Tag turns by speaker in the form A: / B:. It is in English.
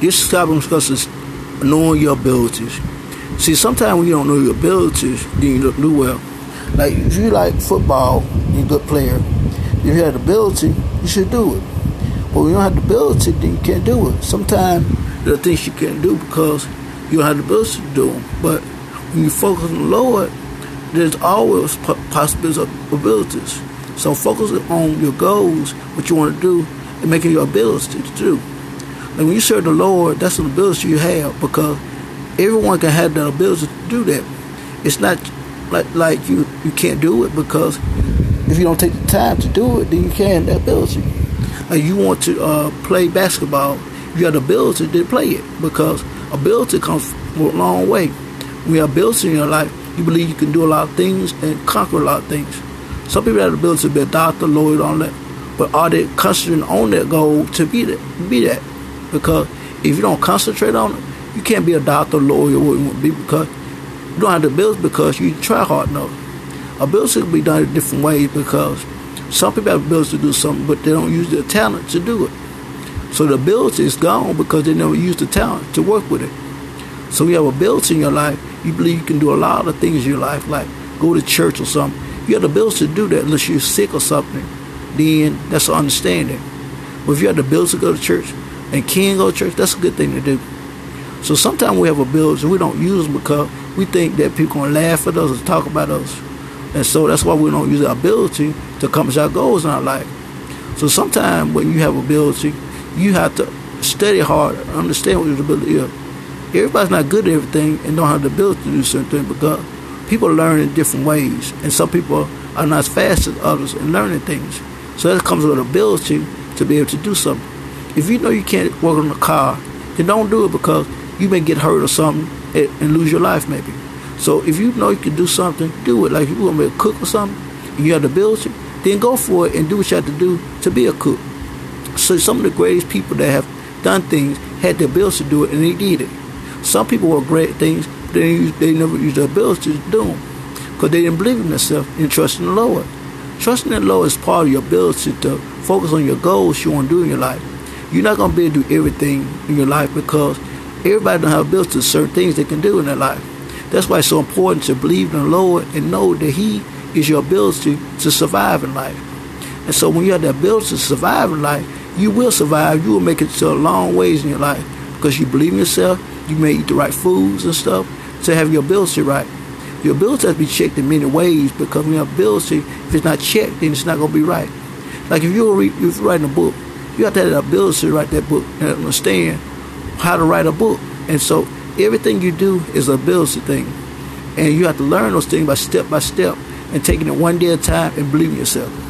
A: this topic discusses knowing your abilities. See, sometimes when you don't know your abilities, then you don't do well. Like if you like football, you're a good player. If you have the ability, you should do it. But when you don't have the ability, then you can't do it. Sometimes there are things you can't do because you don't have the ability to do them. But when you focus on the Lord, there's always possibilities of abilities. So focus on your goals, what you want to do, and making your ability to do. And when you serve the Lord, that's an ability you have because everyone can have the ability to do that. It's not like like you you can't do it because if you don't take the time to do it, then you can't have the ability. You want to uh, play basketball, you have the ability to play it because ability comes a long way. When you have ability in your life, you believe you can do a lot of things and conquer a lot of things. Some people have the ability to be a doctor, lawyer, all that, but are they concentrating on that goal to be that? Be that? Because if you don't concentrate on it, you can't be a doctor, lawyer, what you want to be because you don't have the ability because you try hard enough. Ability can be done in different ways because some people have ability to do something, but they don't use their talent to do it. So the ability is gone because they never use the talent to work with it. So you have a ability in your life, you believe you can do a lot of things in your life, like go to church or something. You have the ability to do that unless you're sick or something. Then that's understanding. But if you have the ability to go to church and can go to church, that's a good thing to do. So sometimes we have abilities and we don't use them because we think that people gonna laugh at us or talk about us. And so that's why we don't use our ability to accomplish our goals in our life. So sometimes when you have ability, you have to study hard, understand what your ability is. Everybody's not good at everything and don't have the ability to do certain things because people learn in different ways, and some people are not as fast as others in learning things. So that comes with ability to be able to do something. If you know you can't work on a car, then don't do it because you may get hurt or something and lose your life maybe. So if you know you can do something, do it. Like if you want to be a cook or something, and you have the ability, then go for it and do what you have to do to be a cook. So some of the greatest people that have done things had the ability to do it and they did it. Some people were great things, but they, they never used the ability to do them because they didn't believe in themselves and trust in the Lord. Trusting in the Lord is part of your ability to focus on your goals you want to do in your life. You're not going to be able to do everything in your life because everybody don't have ability to certain things they can do in their life. That's why it's so important to believe in the Lord and know that He is your ability to survive in life. And so when you have the ability to survive in life, you will survive. You will make it to a long ways in your life because you believe in yourself. You may eat the right foods and stuff to have your ability right. Your ability has to be checked in many ways because your ability, if it's not checked, then it's not going to be right. Like if you're, read, if you're writing a book, you have to have the ability to write that book and understand how to write a book. And so everything you do is a ability thing. And you have to learn those things by step by step and taking it one day at a time and believing yourself.